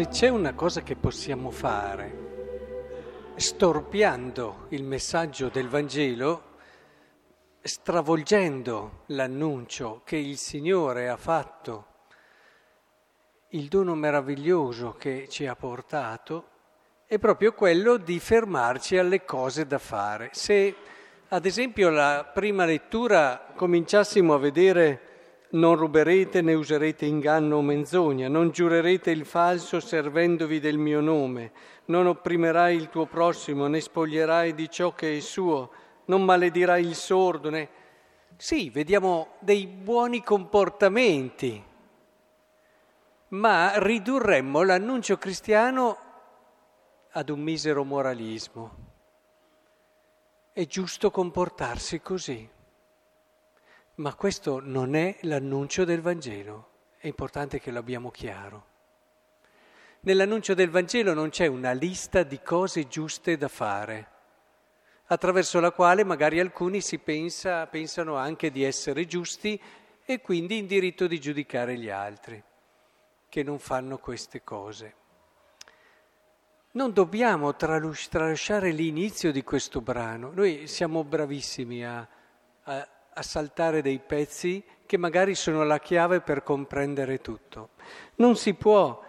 se c'è una cosa che possiamo fare, storpiando il messaggio del Vangelo, stravolgendo l'annuncio che il Signore ha fatto, il dono meraviglioso che ci ha portato, è proprio quello di fermarci alle cose da fare. Se ad esempio la prima lettura cominciassimo a vedere non ruberete né userete inganno o menzogna, non giurerete il falso servendovi del mio nome, non opprimerai il tuo prossimo né spoglierai di ciò che è suo, non maledirai il sordo né... Sì, vediamo dei buoni comportamenti, ma ridurremmo l'annuncio cristiano ad un misero moralismo. È giusto comportarsi così. Ma questo non è l'annuncio del Vangelo, è importante che l'abbiamo chiaro. Nell'annuncio del Vangelo non c'è una lista di cose giuste da fare, attraverso la quale magari alcuni si pensa, pensano anche di essere giusti e quindi in diritto di giudicare gli altri che non fanno queste cose. Non dobbiamo tralasciare l'inizio di questo brano, noi siamo bravissimi a, a a saltare dei pezzi che magari sono la chiave per comprendere tutto. Non si può,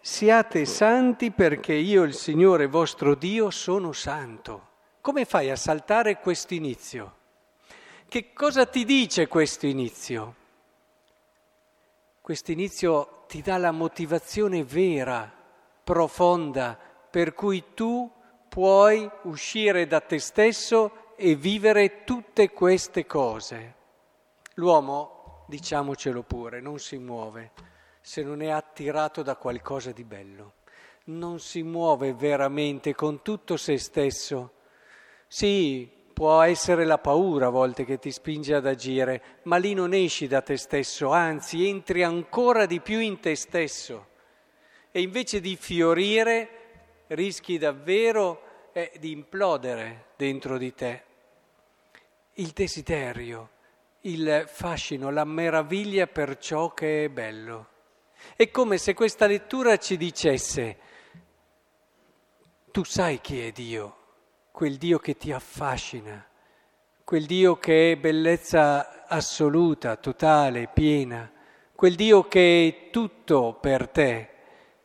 siate santi perché io, il Signore vostro Dio, sono santo. Come fai a saltare questo inizio? Che cosa ti dice questo inizio? Questo inizio ti dà la motivazione vera, profonda, per cui tu puoi uscire da te stesso e vivere tutte queste cose. L'uomo, diciamocelo pure, non si muove se non è attirato da qualcosa di bello. Non si muove veramente con tutto se stesso. Sì, può essere la paura a volte che ti spinge ad agire, ma lì non esci da te stesso, anzi entri ancora di più in te stesso. E invece di fiorire rischi davvero eh, di implodere dentro di te il desiderio, il fascino, la meraviglia per ciò che è bello. È come se questa lettura ci dicesse, tu sai chi è Dio, quel Dio che ti affascina, quel Dio che è bellezza assoluta, totale, piena, quel Dio che è tutto per te.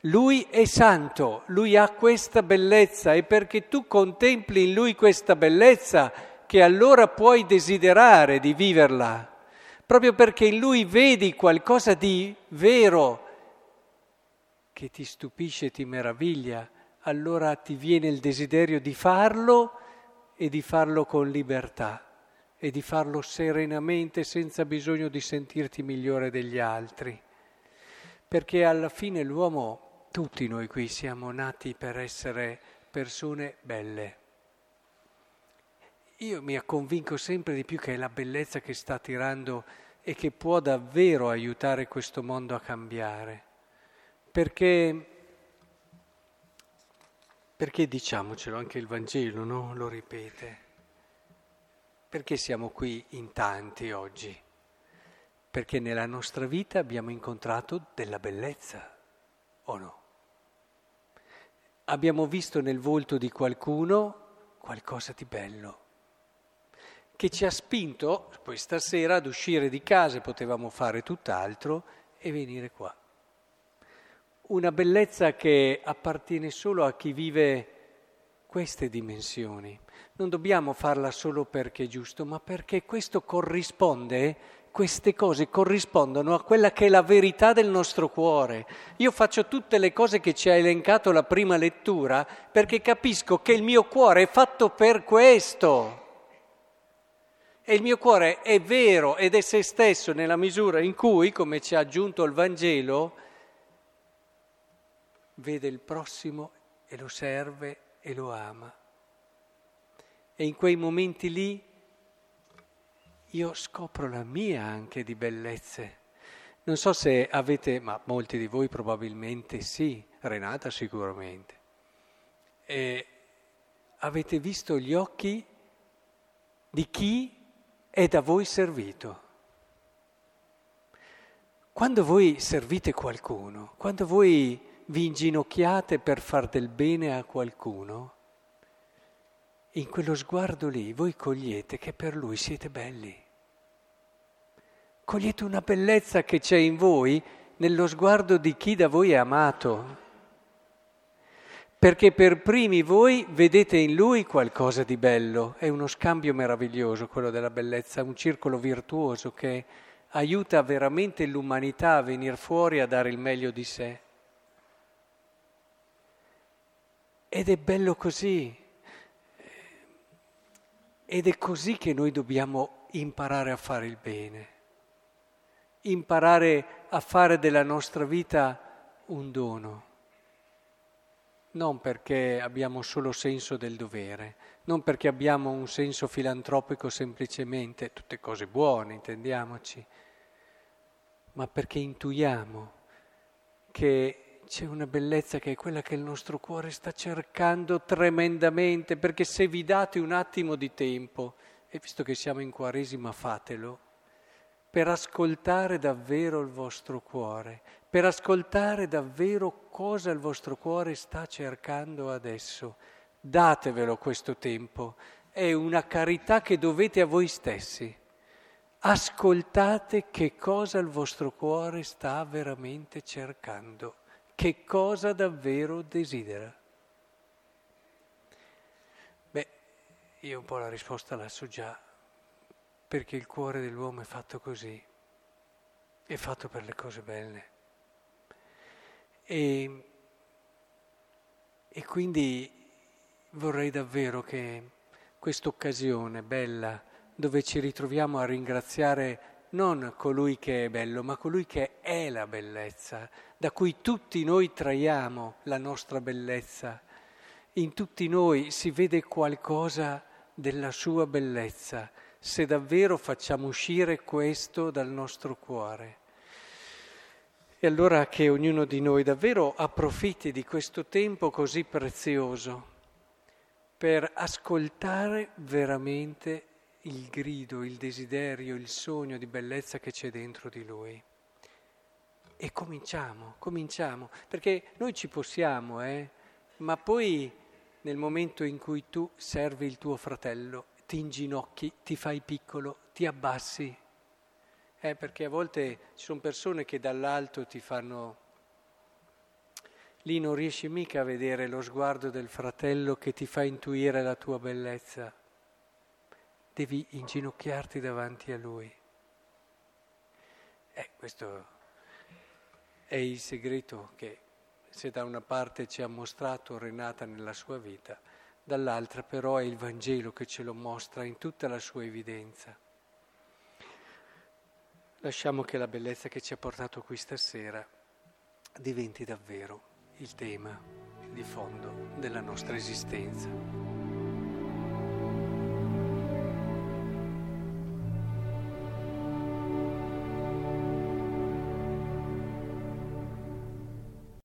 Lui è santo, lui ha questa bellezza e perché tu contempli in lui questa bellezza, che allora puoi desiderare di viverla, proprio perché in lui vedi qualcosa di vero che ti stupisce, ti meraviglia, allora ti viene il desiderio di farlo e di farlo con libertà e di farlo serenamente senza bisogno di sentirti migliore degli altri. Perché alla fine l'uomo, tutti noi qui siamo nati per essere persone belle io mi convinco sempre di più che è la bellezza che sta tirando e che può davvero aiutare questo mondo a cambiare. Perché, perché diciamocelo, anche il Vangelo no? lo ripete. Perché siamo qui in tanti oggi? Perché nella nostra vita abbiamo incontrato della bellezza, o no? Abbiamo visto nel volto di qualcuno qualcosa di bello che ci ha spinto poi stasera ad uscire di casa, potevamo fare tutt'altro, e venire qua. Una bellezza che appartiene solo a chi vive queste dimensioni. Non dobbiamo farla solo perché è giusto, ma perché questo corrisponde, queste cose corrispondono a quella che è la verità del nostro cuore. Io faccio tutte le cose che ci ha elencato la prima lettura perché capisco che il mio cuore è fatto per questo. E il mio cuore è vero ed è se stesso nella misura in cui, come ci ha aggiunto il Vangelo, vede il prossimo e lo serve e lo ama. E in quei momenti lì io scopro la mia anche di bellezze. Non so se avete, ma molti di voi probabilmente sì, Renata sicuramente, e avete visto gli occhi di chi è da voi servito. Quando voi servite qualcuno, quando voi vi inginocchiate per far del bene a qualcuno, in quello sguardo lì voi cogliete che per lui siete belli. Cogliete una bellezza che c'è in voi nello sguardo di chi da voi è amato. Perché per primi voi vedete in lui qualcosa di bello. È uno scambio meraviglioso quello della bellezza, un circolo virtuoso che aiuta veramente l'umanità a venire fuori a dare il meglio di sé. Ed è bello così. Ed è così che noi dobbiamo imparare a fare il bene, imparare a fare della nostra vita un dono, non perché abbiamo solo senso del dovere, non perché abbiamo un senso filantropico semplicemente, tutte cose buone, intendiamoci, ma perché intuiamo che c'è una bellezza che è quella che il nostro cuore sta cercando tremendamente, perché se vi date un attimo di tempo, e visto che siamo in Quaresima fatelo, per ascoltare davvero il vostro cuore, per ascoltare davvero cosa il vostro cuore sta cercando adesso. Datevelo questo tempo, è una carità che dovete a voi stessi. Ascoltate che cosa il vostro cuore sta veramente cercando che cosa davvero desidera. Beh, io un po' la risposta la so già, perché il cuore dell'uomo è fatto così, è fatto per le cose belle. E, e quindi vorrei davvero che questa occasione bella, dove ci ritroviamo a ringraziare non colui che è bello, ma colui che è la bellezza, da cui tutti noi traiamo la nostra bellezza. In tutti noi si vede qualcosa della sua bellezza, se davvero facciamo uscire questo dal nostro cuore. E allora che ognuno di noi davvero approfitti di questo tempo così prezioso per ascoltare veramente il grido, il desiderio, il sogno di bellezza che c'è dentro di lui. E cominciamo, cominciamo, perché noi ci possiamo, eh? ma poi nel momento in cui tu servi il tuo fratello, ti inginocchi, ti fai piccolo, ti abbassi, eh, perché a volte ci sono persone che dall'alto ti fanno... Lì non riesci mica a vedere lo sguardo del fratello che ti fa intuire la tua bellezza devi inginocchiarti davanti a Lui. Eh, questo è il segreto che se da una parte ci ha mostrato Renata nella sua vita, dall'altra però è il Vangelo che ce lo mostra in tutta la sua evidenza. Lasciamo che la bellezza che ci ha portato qui stasera diventi davvero il tema di fondo della nostra esistenza.